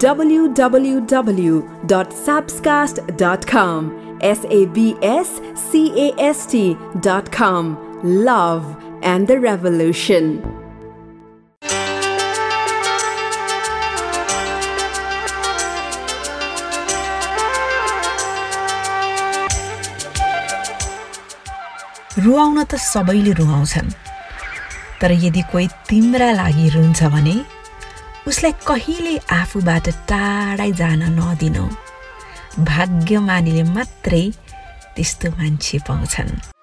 www.sabscast.com. S A B S C A S T.com. Love and the Revolution. रुवाउन त सबैले रुवाउँछन् तर यदि कोही तिम्रा लागि रुन्छ भने उसलाई कहिले आफूबाट टाढै जान नदिनु। भाग्यमानीले मात्रै त्यस्तो मान्छे पाउँछन्।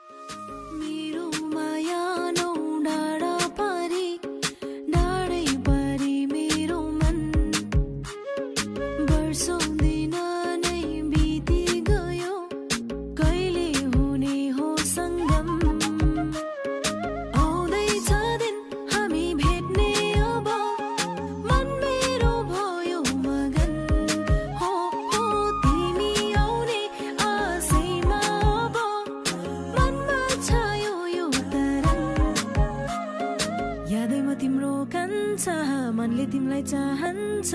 मलाई चाहन्छ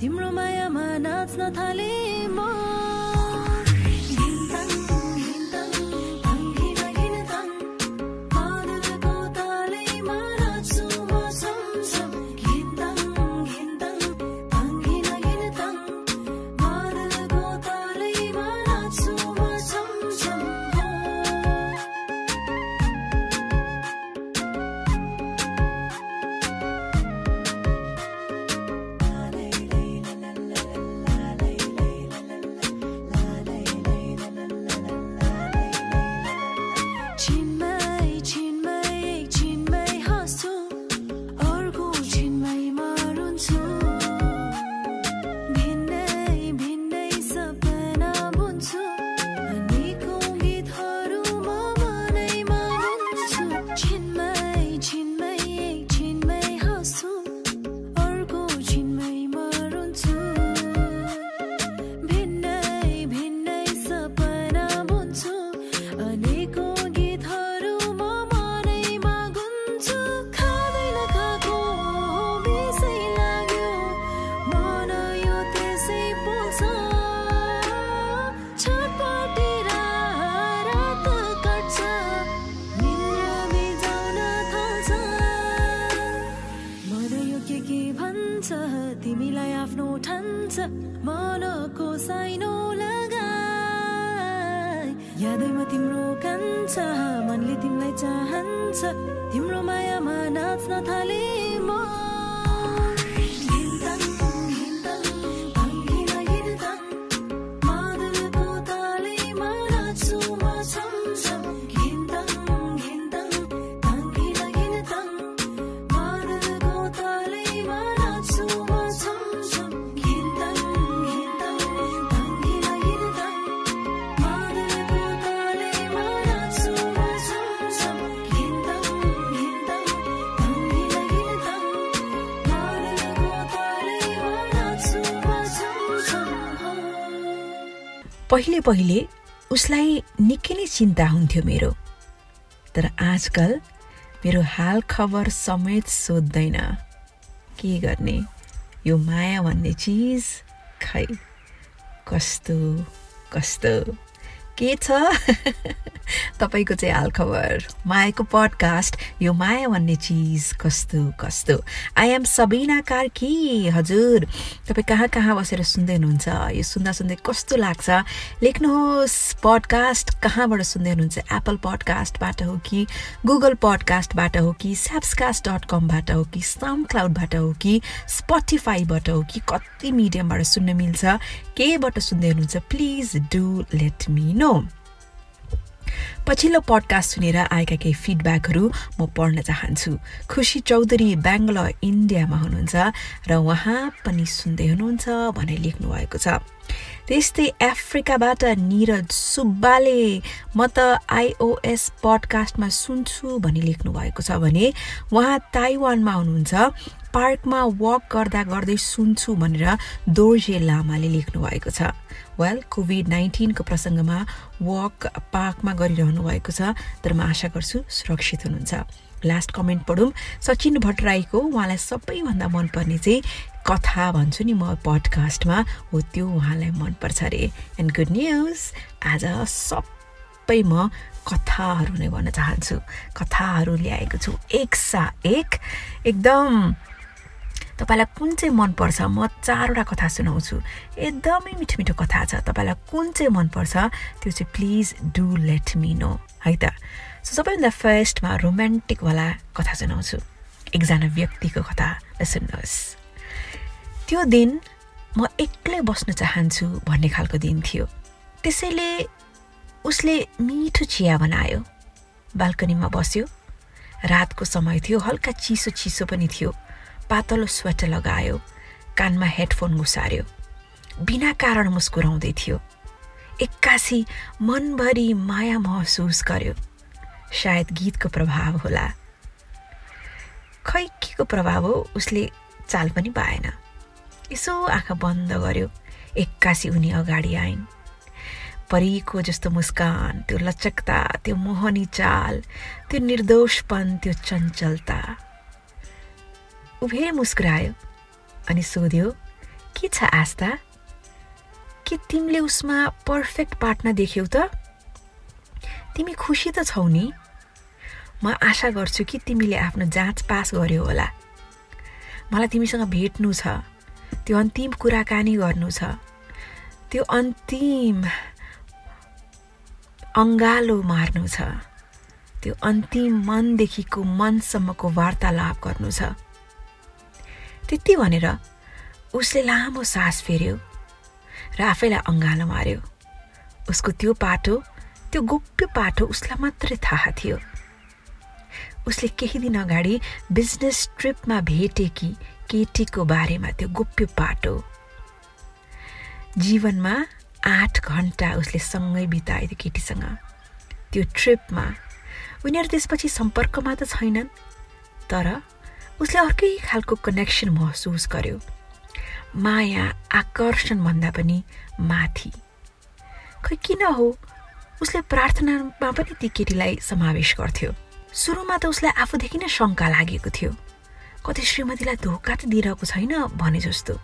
तिम्रो मायामा नाच्न थाले म। पहिले पहिले उसलाई निकै नै चिन्ता हुन्थ्यो मेरो। तर आजकल मेरो हाल खबर समेत सोध्दैन। के गर्ने? यो माया भन्ने चिज खै? कस्तो कस्तो? के छ? तपाईँको चाहिँ हालखबर मायाको पडकास्ट यो माया भन्ने चिज कस्तो कस्तो? आई एम सबिना कार्की हजुर। तपाईँ कहाँ कहाँ बसेर सुन्दै हुनुहुन्छ? यो सुन्दा सुन्दै कस्तो लाग्छ? लेख्नुहोस् पडकास्ट कहाँबाट सुन्दै हुनुहुन्छ? एप्पल पडकास्टबाट हो कि गुगल पडकास्टबाट हो कि स्याप्सकास्ट डट कमबाट हो कि साउन्ड क्लाउडबाट हो कि स्पोटिफाईबाट हो कि कति मिडियमबाट सुन्न मिल्छ? केबाट सुन्दै हुनुहुन्छ? Please do let me know पछिल्लो पडकास्ट सुनेर आएका केही फिडब्याकहरू म पढ्न चाहन्छु। खुसी चौधरी बेङ्गलोर इन्डियामा हुनुहुन्छ र उहाँ पनि सुन्दै हुनुहुन्छ भनेर लेख्नु भएको छ। त्यस्तै अफ्रिकाबाट निरज सुब्बाले म त आइओएस पडकास्टमा सुन्छु भनी लेख्नु भएको छ भने उहाँ ताइवानमा हुनुहुन्छ पार्कमा वक गर्दा गर्दै सुन्छु भनेर दोर्जे लामाले लेख्नु भएको छ। वेल कोभिड नाइन्टिनको प्रसङ्गमा वक पार्कमा गरिरहनु भएको छ तर म आशा गर्छु सुरक्षित हुनुहुन्छ। लास्ट कमेन्ट पढौँ। सचिन भट्टराईको उहाँलाई सबैभन्दा मनपर्ने चाहिँ कथा भन्छु नि म पडकास्टमा हो त्यो उहाँलाई मनपर्छ अरे। एन्ड गुड न्युज आज सबै म कथाहरू नै भन्न चाहन्छु। कथाहरू ल्याएको छु। एक सा एक एकदम तपाईँलाई कुन चाहिँ मनपर्छ? म चारवटा कथा सुनाउँछु। एकदमै मिठो मिठो कथा छ। तपाईँलाई कुन चाहिँ मनपर्छ? त्यो चाहिँ please do let me know. है त? सो सबैभन्दा फर्स्टमा रोमान्टिकवाला कथा सुनाउँछु। एकजना व्यक्तिको कथा। सुन्नुहोस् त्यो दिन म एक्लै बस्न चाहन्छु भन्ने खालको दिन थियो। त्यसैले उसले मिठो चिया बनायो। बाल्कनीमा बस्यो। रातको समय थियो। हल्का चिसो चिसो पनि थियो। पातलो स्वेटर लगायो कानमा हेडफोन घुसार्यो। बिना कारण मुस्कुराउँदै थियो। एक्कासी मनभरि माया महसुस गर्यो। सायद गीतको प्रभाव होला। खै के को प्रभाव हो? उसले चाल पनि पाएन। यसो आँखा बन्द गर्यो। एक्कासी उनी अगाडि आइन्। परीको जस्तो मुस्कान त्यो लचकता त्यो मोहनी चाल त्यो निर्दोषपन त्यो चञ्चलता। उभे मुस्कुरायो अनि सोध्यो के छ आस्था? के तिमीले उसमा पर्फेक्ट पार्टनर देख्यौ त? तिमी खुसी त छौ नि? म आशा गर्छु कि तिमीले आफ्नो जाँच पास गर्यो होला। मलाई तिमीसँग भेट्नु छ। त्यो अन्तिम कुराकानी गर्नु छ। त्यो अन्तिम अङ्गालो मार्नु छ। त्यो अन्तिम मनदेखिको मनसम्मको वार्तालाप गर्नु छ। त्यति भनेर उसले लामो सास फेर्यो र आफैलाई अङ्गालो मार्यो। उसको त्यो पाटो त्यो गोप्य पाटो उसलाई मात्रै थाहा थियो। उसले केही दिन अगाडि बिजनेस ट्रिपमा भेटेकी केटीको बारेमा त्यो गोप्य पाटो जीवनमा आठ घन्टा उसले सँगै बिताए त्यो केटीसँग। त्यो ट्रिपमा उनीहरू त्यसपछि सम्पर्कमा त छैनन् तर उसले अर्कै खालको कनेक्सन महसुस गर्यो। माया आकर्षण भन्दा पनि माथि। खै किन हो? उसले प्रार्थनामा पनि ती केटीलाई समावेश गर्थ्यो। सुरुमा त उसलाई आफूदेखि नै शङ्का लागेको थियो। कतै श्रीमतीलाई धोका त दिइरहेको छैन भने जस्तो।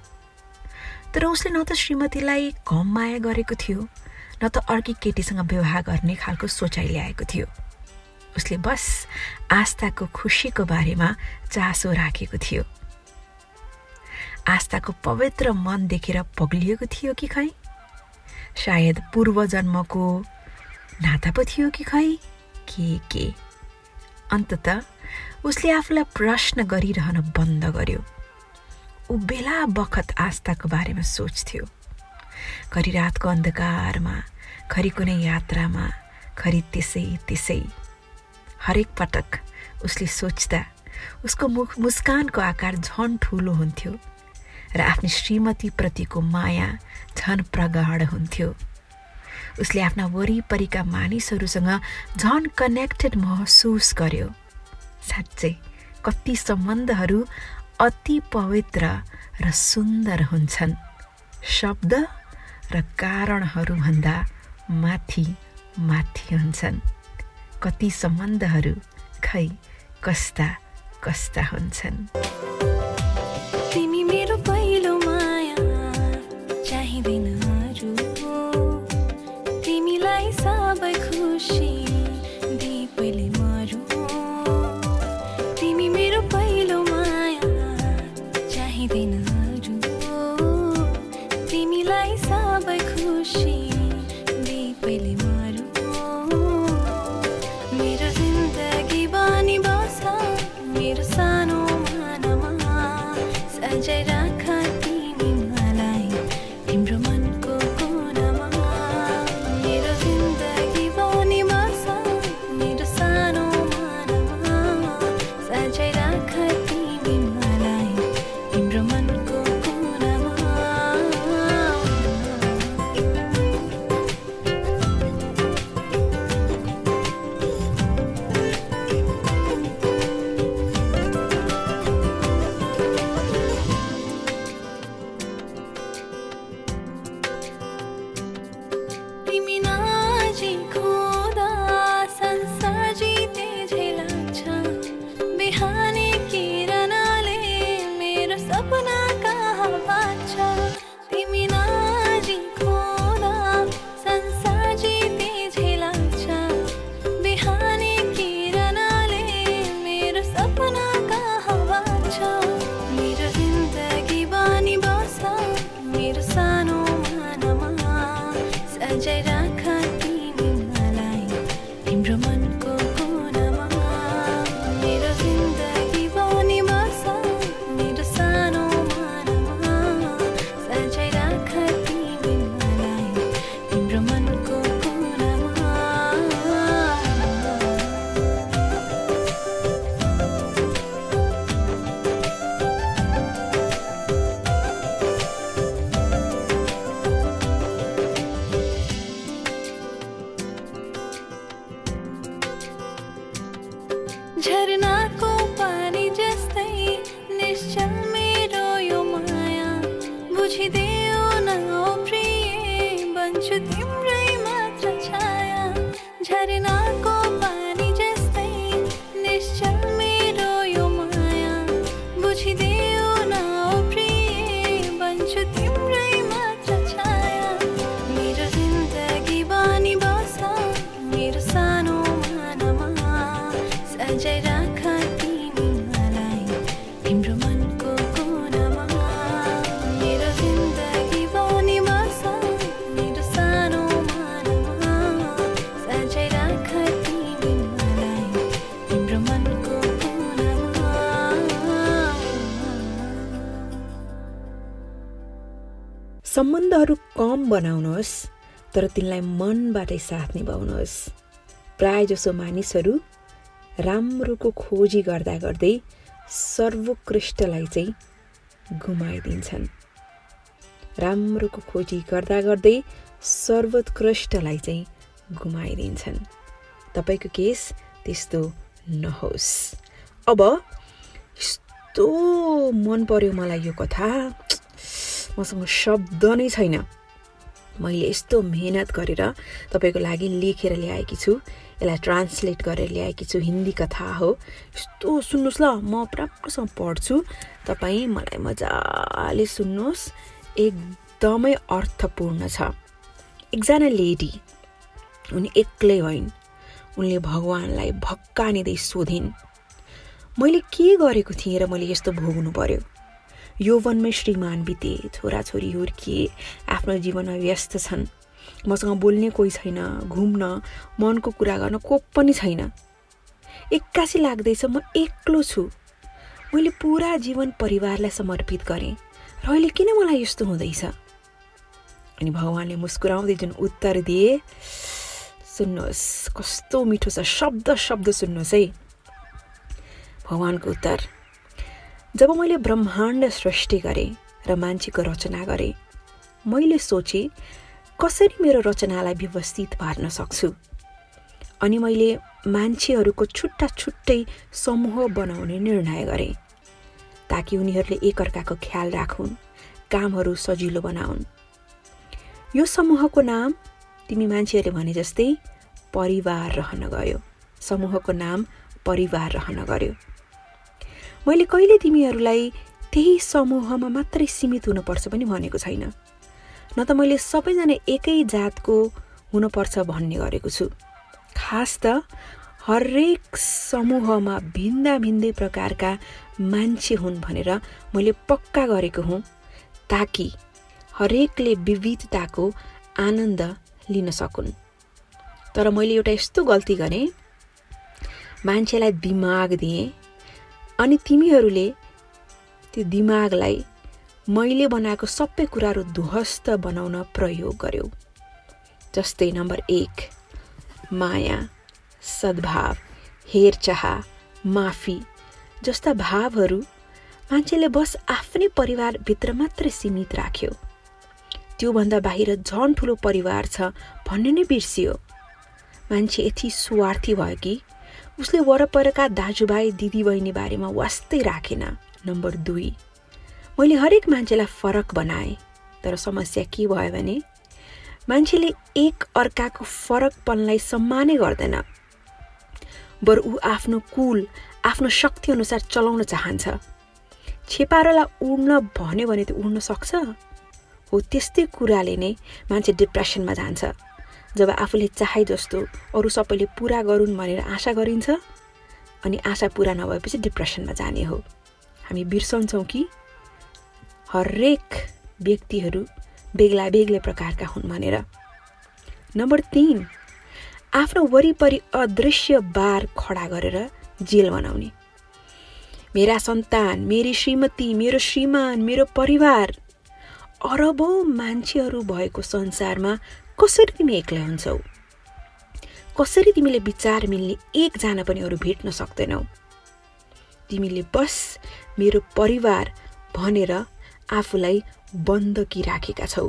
तर उसले न त श्रीमतीलाई कम माया गरेको थियो न त अर्की केटीसँग व्यवहार गर्ने खालको सोचाइ ल्याएको थियो। उसले बस आस्थाको खुसीको बारेमा चासो राखेको थियो। आस्थाको पवित्र मन देखेर पग्लिएको थियो कि खै? सायद पूर्व जन्मको नाता पो थियो कि खै? के के? अन्तत उसले आफूलाई प्रश्न गरिरहन बन्द गर्यो। ऊ बेला बखत आस्थाको बारेमा सोच्थ्यो। घरि रातको अन्धकारमा घरि कुनै यात्रामा घरि त्यसै त्यसै। हरेक पटक उसले सोच्दा उसको मुख मुस्कानको आकार झन ठुलो हुन्थ्यो र आफ्नो श्रीमतीप्रतिको माया झन प्रगाढ हुन्थ्यो। उसले आफ्ना वरिपरिका मानिसहरूसँग झन कनेक्टेड महसुस गर्यो। साँच्चै कति सम्बन्धहरू अति पवित्र र सुन्दर हुन्छन्। शब्द र कारणहरूभन्दा माथि माथि हुन्छन्। कति सम्बन्धहरू खै कस्ता कस्ता हुन्छन्। बुझिदेऊ न ओ प्रिय बन्छु तिम्रै मात्र छाया झरनाको सम्बन्धहरू कम बनाउनुहोस् तर तिनलाई मनबाटै साथ निभाउनुहोस्। प्रायजसो मानिसहरू राम्रोको खोजी गर्दा गर्दै सर्वोत्कृष्टलाई चाहिँ गुमाइदिन्छन्। राम्रोको खोजी गर्दा गर्दै सर्वोत्कृष्टलाई चाहिँ गुमाइदिन्छन्। तपाईँको केस त्यस्तो नहोस्। अब यस्तो मन पर्यो मलाई यो कथा। मसँग शब्द नै छैन। मैले यस्तो मेहनत गरेर तपाईँको लागि लेखेर ल्याएकी छु। यसलाई ट्रान्सलेट गरेर ल्याएकी छु। हिन्दी कथा हो। यस्तो सुन्नुहोस् ल म राम्रोसँग पढ्छु। तपाईँ मलाई मजाले सुन्नुहोस्। एकदमै अर्थपूर्ण छ। एकजना लेडी उनी एक्लै होइन्। उनले भगवान्लाई भक्कानिँदै सोधिन्। मैले के गरेको थिएँ र मैले यस्तो भोग्नु पर्यो? यौवनमै श्रीमान बिते छोराछोरी हुर्किए। आफ्नो जीवनमा व्यस्त छन्। मसँग बोल्ने कोही छैन घुम्न मनको कुरा गर्न को पनि छैन। एक्कासी लाग्दैछ म एक्लो छु। मैले पुरा जीवन परिवारलाई समर्पित गरेँ। र अहिले किन मलाई यस्तो हुँदैछ? अनि भगवान्ले मुस्कुराउँदै जुन उत्तर दिए सुन्नुहोस् कस्तो मिठो छ शब्द शब्द सुन्नुहोस् है। भगवान्को उत्तर। जब मैले ब्रह्माण्ड सृष्टि गरेँ र मान्छेको रचना गरेँ मैले सोचेँ कसरी मेरो रचनालाई व्यवस्थित पार्न सक्छु? अनि मैले मान्छेहरूको छुट्टा छुट्टै समूह बनाउने निर्णय गरेँ ताकि उनीहरूले एकअर्काको ख्याल राखुन् कामहरू सजिलो बनाउन्। यो समूहको नाम तिमी मान्छेहरूले भने जस्तै परिवार रहन गयो। समूहको नाम परिवार रहन गयो मैले कहिले तिमीहरूलाई त्यही समूहमा मात्रै सीमित हुनुपर्छ पनि भनेको छैन। न त मैले सबैजना एकै जातको हुनुपर्छ भन्ने गरेको छु। खास त हरेक समूहमा भिन्दा भिन्दै प्रकारका मान्छे हुन् भनेर मैले पक्का गरेको हुँ ताकि हरेकले विविधताको आनन्द लिन सकुन्। तर मैले एउटा यस्तो गल्ती गरेँ। मान्छेलाई दिमाग दिएँ अनि तिमीहरूले त्यो दिमागलाई मैले बनाएको सबै कुराहरू ध्वस्त बनाउन प्रयोग गर्यौ। जस्तै नम्बर एक माया सद्भाव हेरचाह माफी जस्ता भावहरू मान्छेले बस आफ्नै परिवारभित्र मात्रै सीमित राख्यो। त्योभन्दा बाहिर झन् ठुलो परिवार छ भन्ने नै बिर्सियो। मान्छे यति स्वार्थी भयो कि उसले वरपरका दाजुभाइ दिदीबहिनी बारेमा वास्तै राखेन। नम्बर दुई मैले हरेक मान्छेलाई फरक बनाएँ तर समस्या के भयो भने मान्छेले एक अर्काको फरकपनलाई सम्मानै गर्दैन। बरु ऊ आफ्नो कुल आफ्नो शक्ति अनुसार चलाउन चाहन्छ। छेपारोलाई उड्न भन्यो भने त उड्न सक्छ? हो त्यस्तै कुराले नै मान्छे डिप्रेसनमा जान्छ। जब आफूले चाहे जस्तो अरू सबैले पुरा गरून् भनेर आशा गरिन्छ अनि आशा पुरा नभएपछि डिप्रेसनमा जाने हो। हामी बिर्सन्छौँ कि? हरेक व्यक्तिहरू बेग्ला बेग्लै प्रकारका हुन् भनेर। नम्बर तिन आफ्नो वरिपरि अदृश्य बार खडा गरेर जेल बनाउने मेरा सन्तान मेरी श्रीमती मेरो श्रीमान मेरो परिवार अरबौँ मान्छेहरू भएको संसारमा कसरी तिमी एक्लै हुन्छौ? कसरी तिमीले विचार मिल्ने एकजना पनि अरू भेट्न सक्दैनौ? तिमीले बस मेरो परिवार भनेर आफूलाई बन्दकी राखेका छौ।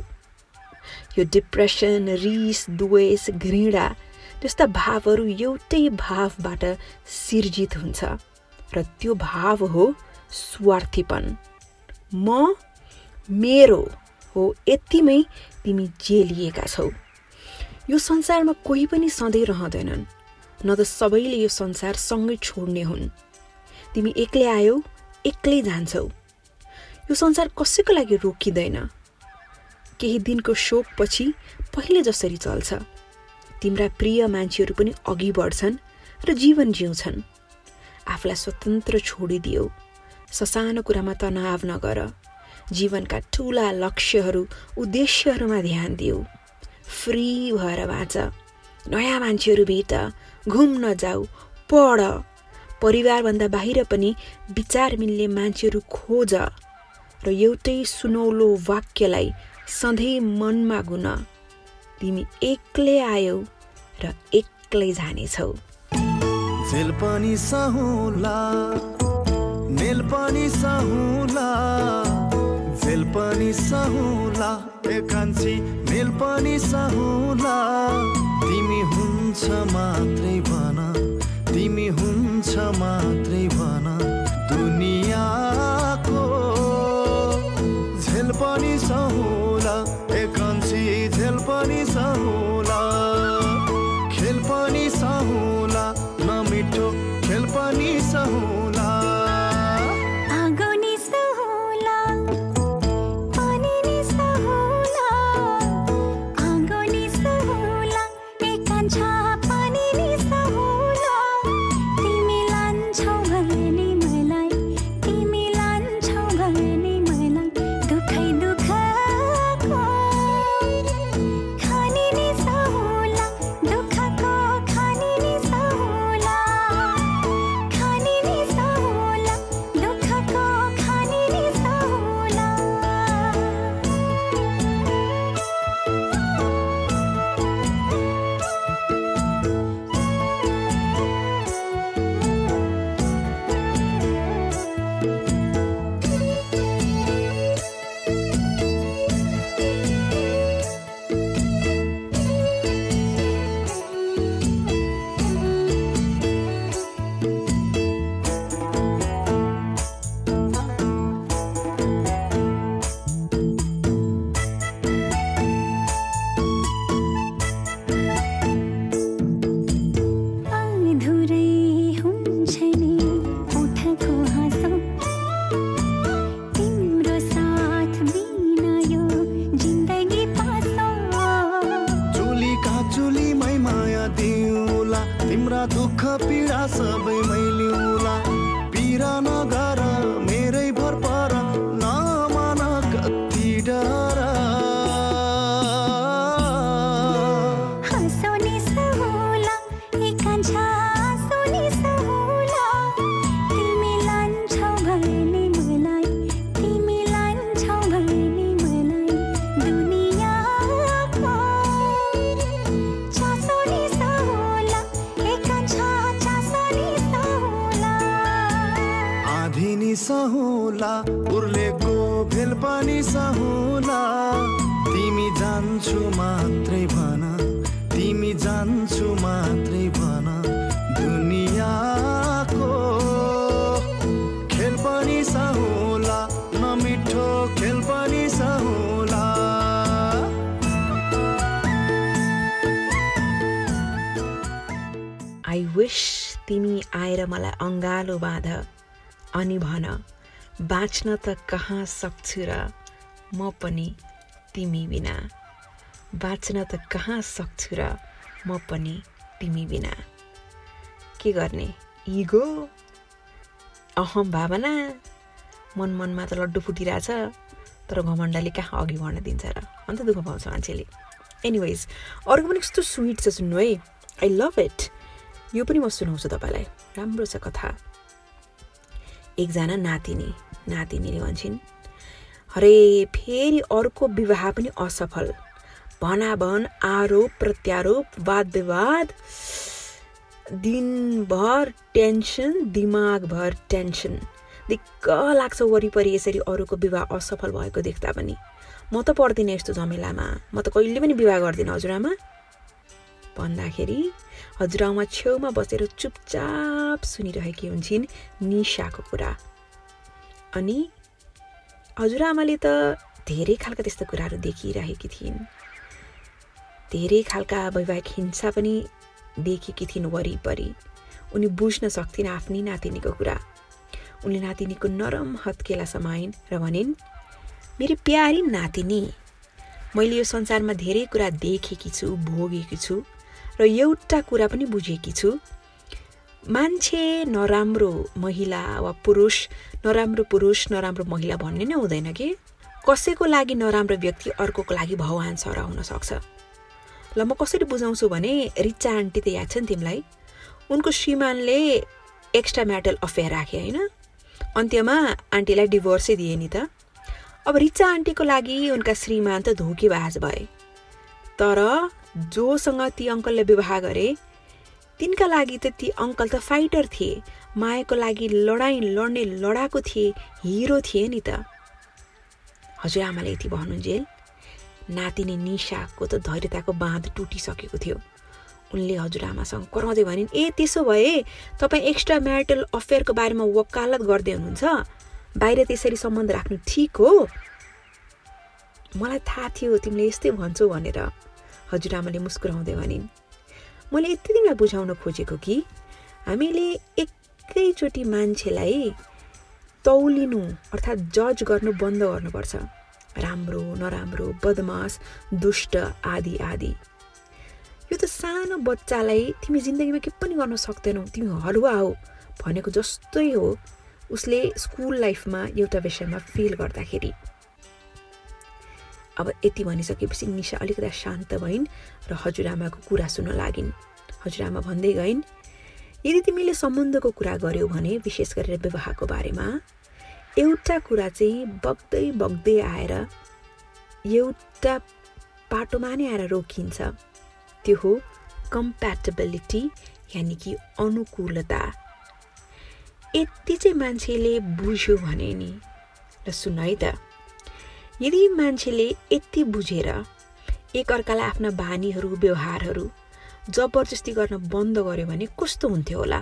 यो डिप्रेसन रिस द्वेष घृणा त्यस्ता भावहरू एउटै भावबाट सिर्जित हुन्छ र त्यो भाव हो स्वार्थीपन। म मेरो हो यतिमै तिमी जेलिएका छौ। यो संसारमा कोही पनि सधैँ रहँदैनन्। न त सबैले यो संसार सँगै छोड्ने हुन्। तिमी एक्लै आयौ एक्लै जान्छौ। यो संसार कसैको लागि रोकिँदैन। केही दिनको शोकपछि पहिले जसरी चल्छ। तिम्रा प्रिय मान्छेहरू पनि अघि बढ्छन् र जीवन जिउँछन्। आफूलाई स्वतन्त्र छोडिदियो। ससानो कुरामा तनाव नगर। जीवनका ठुला लक्ष्यहरू उद्देश्यहरूमा ध्यान दिऊ फ्री भएर बाँच। नयाँ मान्छेहरू भेट घुम्न जाऊ पढ। परिवारभन्दा बाहिर पनि विचार मिल्ने मान्छेहरू खोज र एउटै सुनौलो वाक्यलाई सधैँ मनमा गुन। तिमी एक्लै आयौ र एक्लै जानेछौ। झेल पनि सहुला मेल पनि सहुला। झेल पनि सहुला एकान्छी मेल पनि सहुला। तिमी हुन्छ मात्रै भन तिमी हुन्छ मात्रै भन दुनियाँको तिमी आएर मलाई अङ्गालो बाँध। अनि भन बाँच्न त कहाँ सक्छु र म पनि तिमी बिना। बाँच्न त कहाँ सक्छु र म पनि तिमी बिना। के गर्ने इगो? अहम भावना। मन मनमा त लड्डु फुटिरहेछ तर घमण्डले कहाँ अघि बढ्न दिन्छ र। अन्त दुःख पाउँछ मान्छेले। एनिवेज अर्को पनि कस्तो स्विट छ सुन्नु है। आई लभ इट यो पनि म सुनाउँछु तपाईँलाई। राम्रो छ कथा। एकजना नातिनी नातिनीले भन्छन् अरे फेरि अर्को विवाह पनि असफल। भनाभन आरोप प्रत्यारोप वाद विवाद दिनभर टेन्सन दिमागभर टेन्सन। दिक्क लाग्छ वरिपरि यसरी अरूको विवाह असफल भएको देख्दा पनि। म त पर्दिनँ यस्तो झमेलामा। म त कहिले पनि विवाह गर्दिनँ हजुरआमा भन्दाखेरि हजुरआमा छेउमा बसेर चुपचाप सुनिरहेकी हुन्छन् निशाको कुरा। अनि हजुरआमाले त धेरै खालका त्यस्तो कुराहरू देखिरहेकी थिइन्। धेरै खालका वैवाहिक हिंसा पनि देखेकी थिइन् वरिपरि। उनी बुझ्न सक्थिन् आफ्नी नातिनीको कुरा। उनले नातिनीको नरम हत्केला समाइन् र भनिन् मेरो प्यारी नातिनी मैले यो संसारमा धेरै कुरा देखेकी छु भोगेकी छु। र एउटा कुरा पनि बुझेकी छु। मान्छे नराम्रो महिला वा पुरुष नराम्रो पुरुष नराम्रो महिला भन्ने नै हुँदैन कि? कसैको लागि नराम्रो व्यक्ति अर्कोको लागि भगवान् सर हुन सक्छ। ल म कसरी बुझाउँछु भने रिचा आन्टी त याद छ नि तिमीलाई? उनको श्रीमानले एक्स्ट्रा म्याटल अफेयर राखे होइन? अन्त्यमा आन्टीलाई डिभोर्सै दिए नि त। अब रिचा आन्टीको लागि उनका श्रीमान त धोकेबाज भए। तर जोसँग ती अङ्कलले विवाह गरे तिनका लागि त ती अङ्कल त फाइटर थिए मायाको लागि लडाइँ लड्ने लडाको थिए हिरो थिए नि त। हजुरआमाले यति भन्नुन्जेल नातिनी निशाको त धैर्यताको बाँध टुटिसकेको थियो। उनले हजुरआमासँग कराउँदै भनिन् ए त्यसो भए तपाईँ एक्स्ट्रा म्यारिटल अफेयरको बारेमा वकालत गर्दै हुनुहुन्छ? बाहिर त्यसरी सम्बन्ध राख्नु ठिक हो? मलाई थाहा थियो तिमीले यस्तै भन्छौ भनेर। हजुरआमाले मुस्कुराउँदै भनिन् मैले यति तिमीलाई बुझाउन खोजेको कि हामीले एकैचोटि मान्छेलाई तौलिनु अर्थात् जज गर्नु बन्द गर्नुपर्छ। राम्रो नराम्रो बदमास दुष्ट आदि आदि। यो त सानो बच्चालाई तिमी जिन्दगीमा के पनि गर्न सक्दैनौ तिमी हलुवा हो भनेको जस्तै हो उसले स्कुल लाइफमा एउटा विषयमा फेल गर्दाखेरि। अब यति भनिसकेपछि निशा अलिकति शान्त भइन् र हजुरआमाको कुरा सुन्न लागिन्। हजुरआमा भन्दै गइन् यदि तिमीले सम्बन्धको कुरा गर्यौ भने विशेष गरेर विवाहको बारेमा एउटा कुरा चाहिँ बग्दै बग्दै आएर एउटा पाटोमा नै आएर रोकिन्छ। त्यो हो कम्प्याटेबिलिटी यानि कि अनुकूलता। यति चाहिँ मान्छेले बुझ्यो भने नि। र सुन है त। यदि मान्छेले यति बुझेर एकअर्कालाई आफ्ना बानीहरू व्यवहारहरू जबरजस्ती गर्न बन्द गर्यो भने कस्तो हुन्थ्यो होला?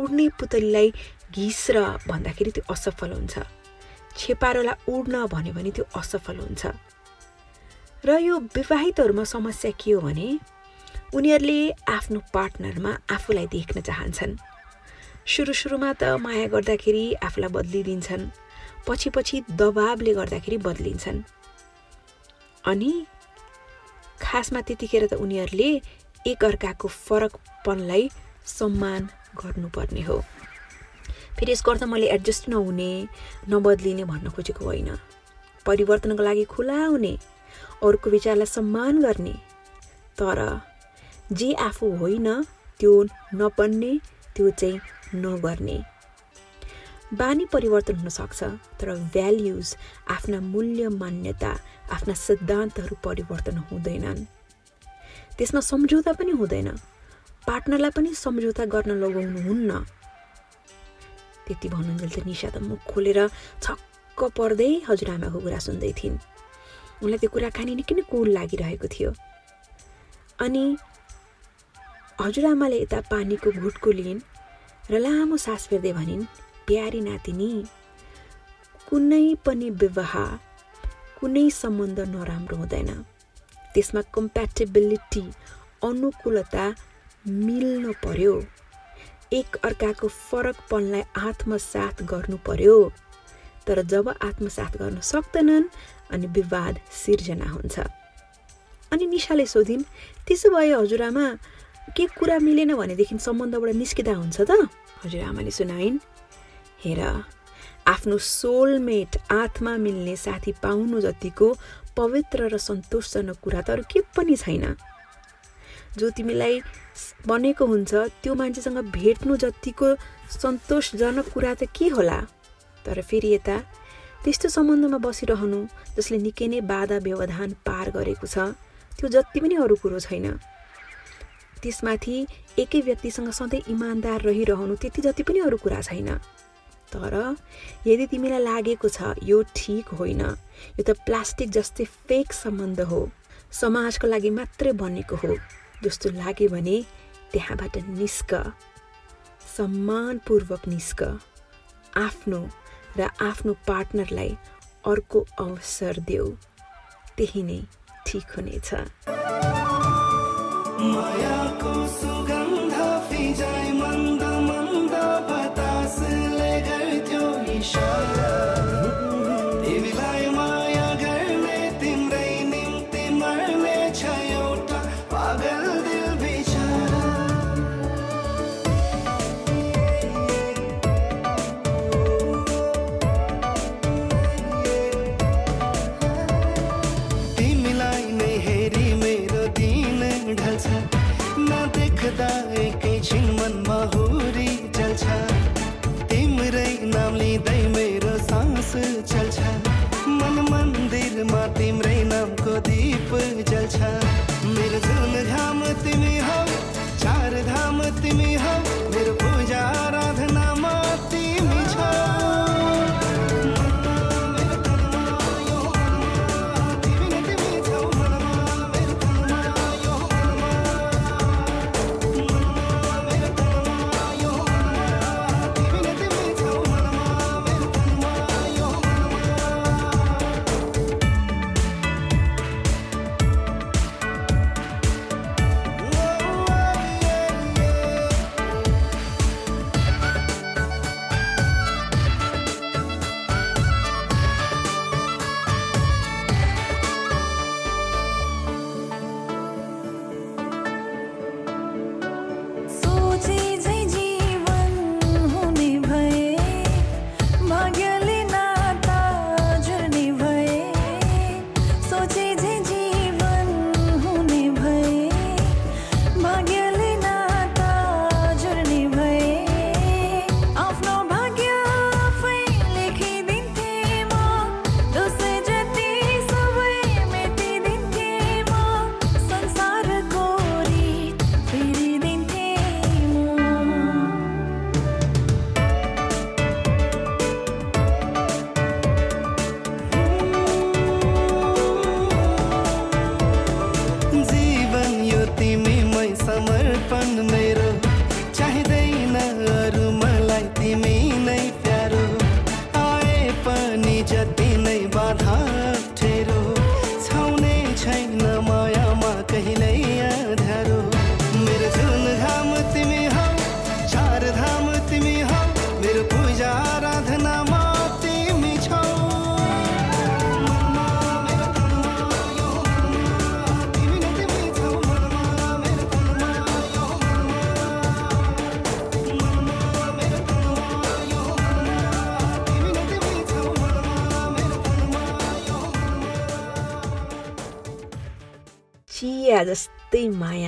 उड्ने पुतलीलाई घिस्र भन्दाखेरि त्यो असफल हुन्छ। छेपारोलाई उड्न भन्यो भने त्यो असफल हुन्छ। र यो विवाहितहरूमा समस्या के हो भने उनीहरूले आफ्नो पार्टनरमा आफूलाई देख्न चाहन्छन्। सुरु सुरुमा त माया गर्दाखेरि आफूलाई बदलिदिन्छन्। पछि पछि दबावले गर्दाखेरि बदलिन्छन्। अनि खासमा त्यतिखेर त उनीहरूले एकअर्काको फरकपनलाई सम्मान गर्नुपर्ने हो। फेरि यसको अर्थ मैले एडजस्ट नहुने नबदलिने भन्न खोजेको होइन। परिवर्तनको लागि खुला हुने अरूको विचारलाई सम्मान गर्ने। तर जे आफू होइन त्यो नपढ्ने त्यो चाहिँ नगर्ने। बानी परिवर्तन हुन सक्छ तर भ्याल्युज आफ्ना मूल्य मान्यता आफ्ना सिद्धान्तहरू परिवर्तन हुँदैनन्। त्यसमा सम्झौता पनि हुँदैन। पार्टनरलाई पनि सम्झौता गर्न लगाउनुहुन्न। त्यति भन्नुन्जेल त निशा त मुख खोलेर छक्क पर्दै हजुरआमाको कुरा सुन्दै थिइन्। उनलाई त्यो कुराकानी निकै नै कुल लागिरहेको थियो। अनि हजुरआमाले यता पानीको घुटको लिइन् र लामो सास फेर्दै भनिन् प्यारी नातिनी कुनै पनि विवाह कुनै सम्बन्ध नराम्रो हुँदैन। त्यसमा कम्प्याटेबिलिटी अनुकूलता मिल्नु पर्यो। एक अर्काको फरकपनलाई आत्मसात गर्नु पर्यो। तर जब आत्मसात गर्न सक्दैनन् अनि विवाद सिर्जना हुन्छ। अनि निशाले सोधिन् त्यसो भए हजुरआमा के कुरा मिलेन भनेदेखि सम्बन्धबाट निस्किँदा हुन्छ त? हजुरआमाले सुनाइन् हेर आफ्नो सोलमेट आत्मा मिल्ने साथी पाउनु जतिको पवित्र र सन्तोषजनक कुरा त अरू के पनि छैन। जो तिमीलाई बनेको हुन्छ त्यो मान्छेसँग भेट्नु जतिको सन्तोषजनक कुरा त के होला? तर फेरि यता त्यस्तो सम्बन्धमा बसिरहनु जसले निकै नै बाधा व्यवधान पार गरेको छ त्यो जति पनि अरू कुरो छैन। त्यसमाथि एकै व्यक्तिसँग सधैँ इमान्दार रहिरहनु त्यति जति पनि अरू कुरा छैन। तर यदि तिमीलाई लागेको छ यो ठिक होइन। यो त प्लास्टिक जस्तै फेक सम्बन्ध हो। समाजको लागि मात्रै बनेको हो। जस्तो लाग्यो भने त्यहाँबाट निस्क। सम्मानपूर्वक निस्क। आफ्नो र आफ्नो पार्टनरलाई अर्को अवसर देऊ। त्यही नै ठिक हुनेछ।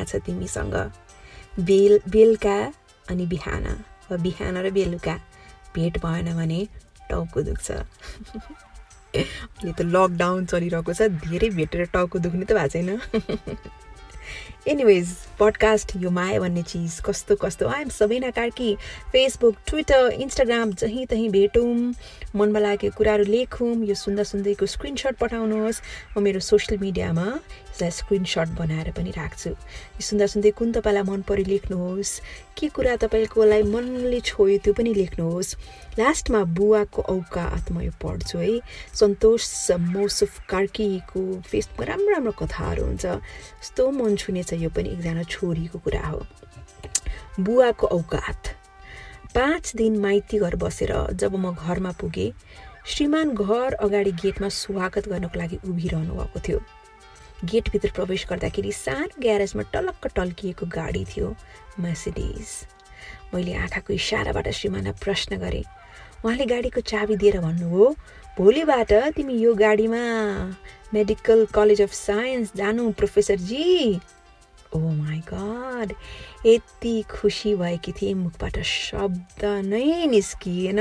छ तिमीसँग। बेल बेलुका अनि बिहान। वा बिहान र बेलुका भेट भएन भने टाउको दुख्छ। अहिले त लकडाउन चलिरहेको छ धेरै भेटेर टाउको दुख्ने त भएको छैन। एनिवेज पडकास्ट यो माया भन्ने चिज कस्तो कस्तो? I'm Sabina Karki Facebook Twitter Instagram जहीँ तहीँ भेटौँ। मनमा लागेको कुराहरू लेखौँ यो सुन्दा सुन्दैको स्क्रिनसट पठाउनुहोस्। म मेरो सोसियल मिडियामा यसलाई स्क्रिनसट बनाएर पनि राख्छु। सुन्दा सुन्दै कुन तपाईँलाई मन पऱ्यो लेख्नुहोस्। के कुरा तपाईँकोलाई मनले छोयो त्यो पनि लेख्नुहोस्। लास्टमा बुवाको औकात म यो पढ्छु है। सन्तोष मौसुफ कार्कीको फेसबुकमा राम्रो राम्रो कथाहरू हुन्छ। यस्तो मन छुने छ यो पनि एकजना छोरीको कुरा हो। बुवाको औकात पाँच दिन माइती घर बसेर जब म घरमा पुगेँ श्रीमान घर अगाडि गेटमा स्वागत गर्नको लागि उभिरहनु भएको थियो। गेटभित्र प्रवेश गर्दाखेरि सानो ग्यारेजमा टलक्क टल्किएको गाडी थियो मर्सिडिज मैले आँखाको इसाराबाट श्रीमानलाई प्रश्न गरेँ उहाँले गाडीको चाबी दिएर भन्नुभयो भोलिबाट तिमी यो गाडीमा मेडिकल कलेज अफ साइन्स जानु प्रोफेसरजी ओ माई गड यति खुसी भएकी थिएँ मुखबाट शब्द नै निस्किएन।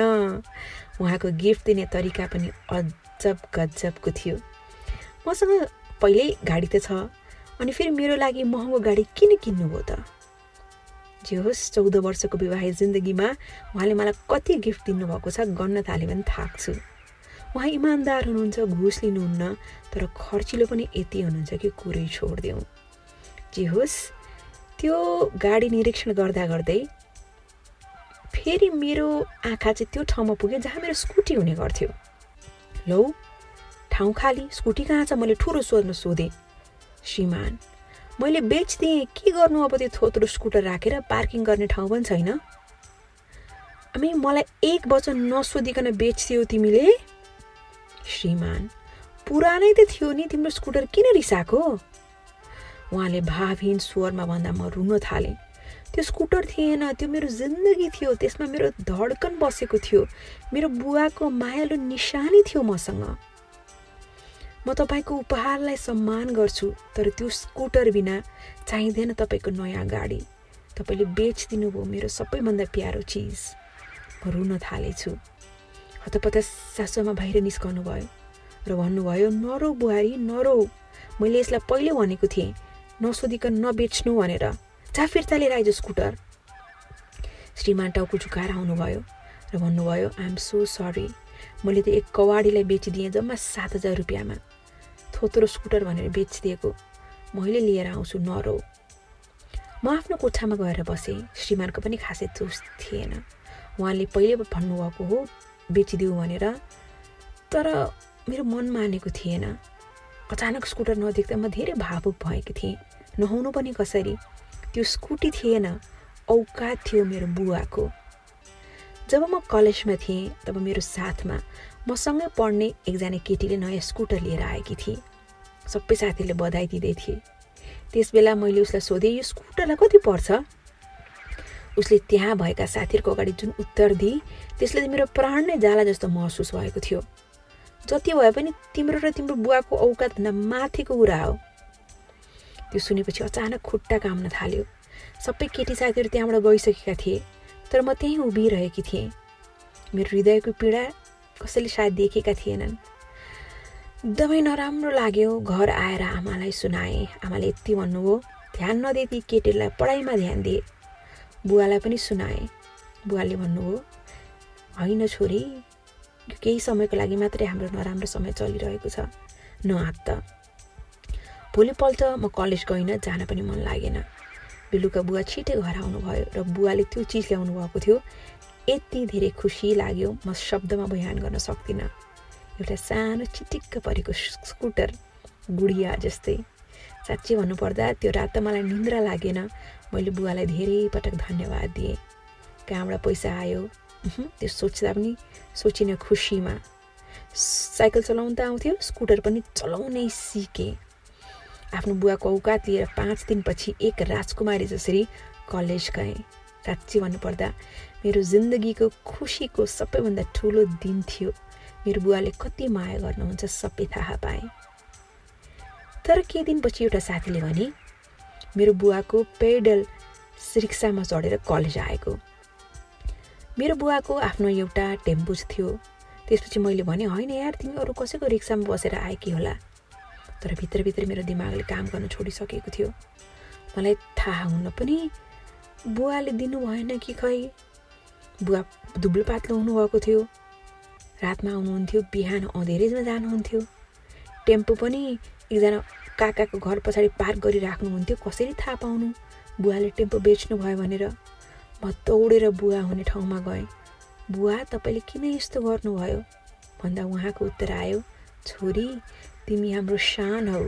उहाँको गिफ्ट दिने तरिका पनि अजब गजबको थियो। मसँग पहिल्यै गाडी त छ अनि फेरि मेरो लागि महँगो गाडी किन किन्नुभयो त? जे होस् चौध वर्षको विवाहित जिन्दगीमा उहाँले मलाई कति गिफ्ट दिनुभएको छ गन्न थाल्यो भने थाक्छु। उहाँ इमान्दार हुनुहुन्छ घुस लिनुहुन्न तर खर्चिलो पनि यति हुनुहुन्छ कि कुरै छोडिदेऊ। जे होस् त्यो गाडी निरीक्षण गर्दा गर्दै फेरि मेरो आँखा चाहिँ त्यो ठाउँमा पुग्यो जहाँ मेरो स्कुटी हुने गर्थ्यो। लौ ठाउँ खाली स्कुटी कहाँ छ? मैले ठुलो स्वरमा सोधेँ। श्रीमान मैले बेचिदिएँ के गर्नु अब त्यो थोत्रो स्कुटर राखेर पार्किङ गर्ने ठाउँ पनि छैन? अनि मलाई एक वचन नसोधिकन बेच्थ्यौ तिमीले? श्रीमान पुरानै त थियो नि तिम्रो स्कुटर किन रिसाएको? उहाँले भावहीन स्वरमा भन्दा म रुन थालेँ। त्यो स्कुटर थिएन त्यो मेरो जिन्दगी थियो त्यसमा मेरो धड्कन बसेको थियो। मेरो बुवाको मायालु निशानी थियो मसँग। म तपाईँको उपहारलाई सम्मान गर्छु तर त्यो स्कुटर बिना चाहिँदैन तपाईँको नयाँ गाडी। तपाईँले बेचिदिनु भयो मेरो सबैभन्दा प्यारो चिज। म रुन थालेछु। हतपत सासूमा बाहिर निस्कनु भयो र भन्नुभयो नरो बुहारी नरो। मैले यसलाई पहिले भनेको थिएँ नसोधिकन नबेच्नु भनेर। जा फिर्ता लिएर आइज स्कुटर श्रीमान टाउको झुकाएर आउनुभयो र भन्नुभयो आइएम सो सरी मैले त एक कवाडीलाई बेचिदिएँ जम्मा सात हजार रुपियाँमा। थोत्रो स्कुटर भनेर बेचिदिएको। मैले लिएर आउँछु नरो। म आफ्नो कोठामा गएर बसेँ। श्रीमानको पनि खासै चुस थिएन। उहाँले पहिले भन्नुभएको हो बेचिदिऊ भनेर। तर मेरो मन मानेको थिएन। अचानक स्कुटर नदेख्दा म धेरै भावुक भएको थिएँ। नहुनु पनि कसरी? त्यो स्कुटी थिएन। औकात थियो मेरो बुवाको। जब म कलेजमा थिएँ तब मेरो साथमा मसँगै पढ्ने एकजना केटीले नयाँ स्कुटर लिएर आएकी थिए। सबै साथीहरूले बधाई दिँदै थिए। त्यस बेला मैले उसलाई सोधेँ यो स्कुटरलाई कति पर्छ? उसले त्यहाँ भएका साथीहरूको अगाडि जुन उत्तर दिए त्यसले मेरो प्राण नै जाला जस्तो महसुस भएको थियो। जति भए पनि तिम्रो र तिम्रो बुवाको औकातभन्दा माथिको कुरा हो। त्यो सुनेपछि अचानक खुट्टा काम्न थाल्यो। सबै केटी साथीहरू त्यहाँबाट गइसकेका थिए तर म त्यहीँ उभिरहेकी थिएँ। मेरो हृदयको पीडा कसैले सायद देखेका थिएनन्। एकदमै नराम्रो लाग्यो घर आएर आमालाई सुनाएँ। आमाले यति भन्नुभयो ध्यान नदिए ती केटीलाई पढाइमा ध्यान दिए बुवालाई पनि सुनाएँ। बुवाले भन्नुभयो होइन छोरी केही समयको लागि मात्रै हाम्रो नराम्रो समय चलिरहेको छ। नआत त। भोलिपल्ट म कलेज गइनँ जान पनि मन लागेन। बेलुका बुवा छिटै घर आउनुभयो र बुवाले त्यो चिज ल्याउनु भएको थियो यति धेरै खुसी लाग्यो म शब्दमा बयान गर्न सक्दिनँ। एउटा सानो चिटिक्क परेको स्कुटर गुडिया जस्तै। साँच्चै भन्नुपर्दा त्यो रात त मलाई निन्द्रा लागेन। मैले बुवालाई धेरै पटक धन्यवाद दिएँ। कहाँबाट पैसा आयो। त्यो सोच्दा पनि सोचिन खुसीमा। साइकल चलाउनु त आउँथ्यो स्कुटर पनि चलाउनै सिकेँ। आफ्नो बुवाको औकात लिएर पाँच दिनपछि एक राजकुमारी जसरी कलेज गएँ। साँच्ची भन्नुपर्दा मेरो जिन्दगीको खुसीको सबैभन्दा ठुलो दिन थियो। मेरो बुवाले कति माया गर्नुहुन्छ सबै थाहा पाएँ। तर केही दिनपछि एउटा साथीले भने मेरो बुवाको पेडल रिक्सामा चढेर कलेज आएको। मेरो बुवाको आफ्नो एउटा टेम्पो थियो। त्यसपछि मैले भने होइन यार तिमी अरू कसैको रिक्सामा बसेर आएकी होला। तर भित्रभित्र मेरो दिमागले काम गर्न छोडिसकेको थियो। मलाई थाहा हुन पनि बुवाले दिनु भएन कि खै? बुवा दुब्लो पातलो हुनुभएको थियो। रातमा आउनुहुन्थ्यो बिहान अँधेरैमा जानुहुन्थ्यो। टेम्पो पनि एकजना काकाको घर पछाडि पार्क गरिराख्नुहुन्थ्यो कसरी थाहा पाउनु? बुवाले टेम्पो बेच्नु भयो भनेर। म दौडेर बुवा हुने ठाउँमा गएँ। बुवा तपाईँले किन यस्तो गर्नुभयो? भन्दा उहाँको उत्तर आयो छोरी तिमी हाम्रो शान हौ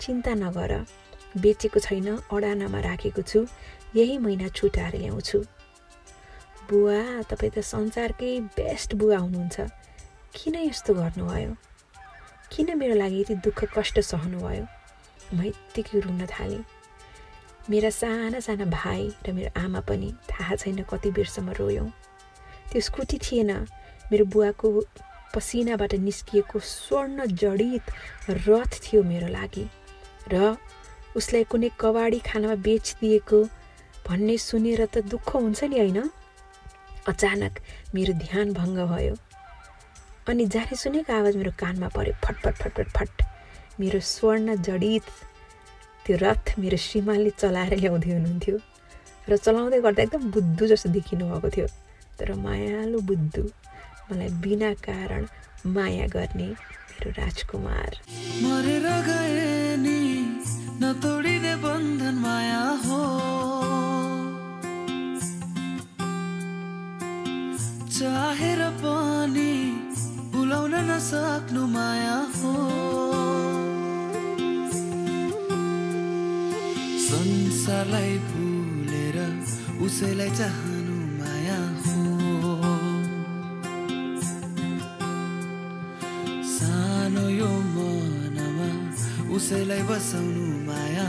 चिन्ता नगर। बेचेको छैन अडानामा राखेको छु यही महिना छुटाएर ल्याउँछु। बुवा तपाईँ त संसारकै बेस्ट बुवा हुनुहुन्छ। किन यस्तो गर्नुभयो? किन मेरो लागि यति दुःख कष्ट सहनुभयो? म यत्तिकै रुन थालेँ। मेरा साना साना भाइ र मेरो आमा पनि थाहा छैन कति बेरसम्म रोयौँ। त्यो स्कुटी थिएन। मेरो बुवाको पसिनाबाट निस्किएको स्वर्ण जडित रथ थियो मेरो लागि। र उसलाई कुनै कबाडी खानामा बेचिदिएको भन्ने सुनेर त दुःख हुन्छ नि होइन? अचानक मेरो ध्यान भङ्ग भयो अनि जाने सुनेको आवाज मेरो कानमा पऱ्यो फटफट फटफट फट। मेरो स्वर्ण जडित त्यो रथ मेरो श्रीमानले चलाएर ल्याउँदै हुनुहुन्थ्यो र चलाउँदै गर्दा एकदम बुद्धु जस्तो देखिनु भएको थियो। तर मायालु बुद्धु मलाई बिना कारण माया गर्ने मेरो राजकुमार। उसैलाई चाहनु माया हो। सानो यो मनमा उसैलाई बसाउनु माया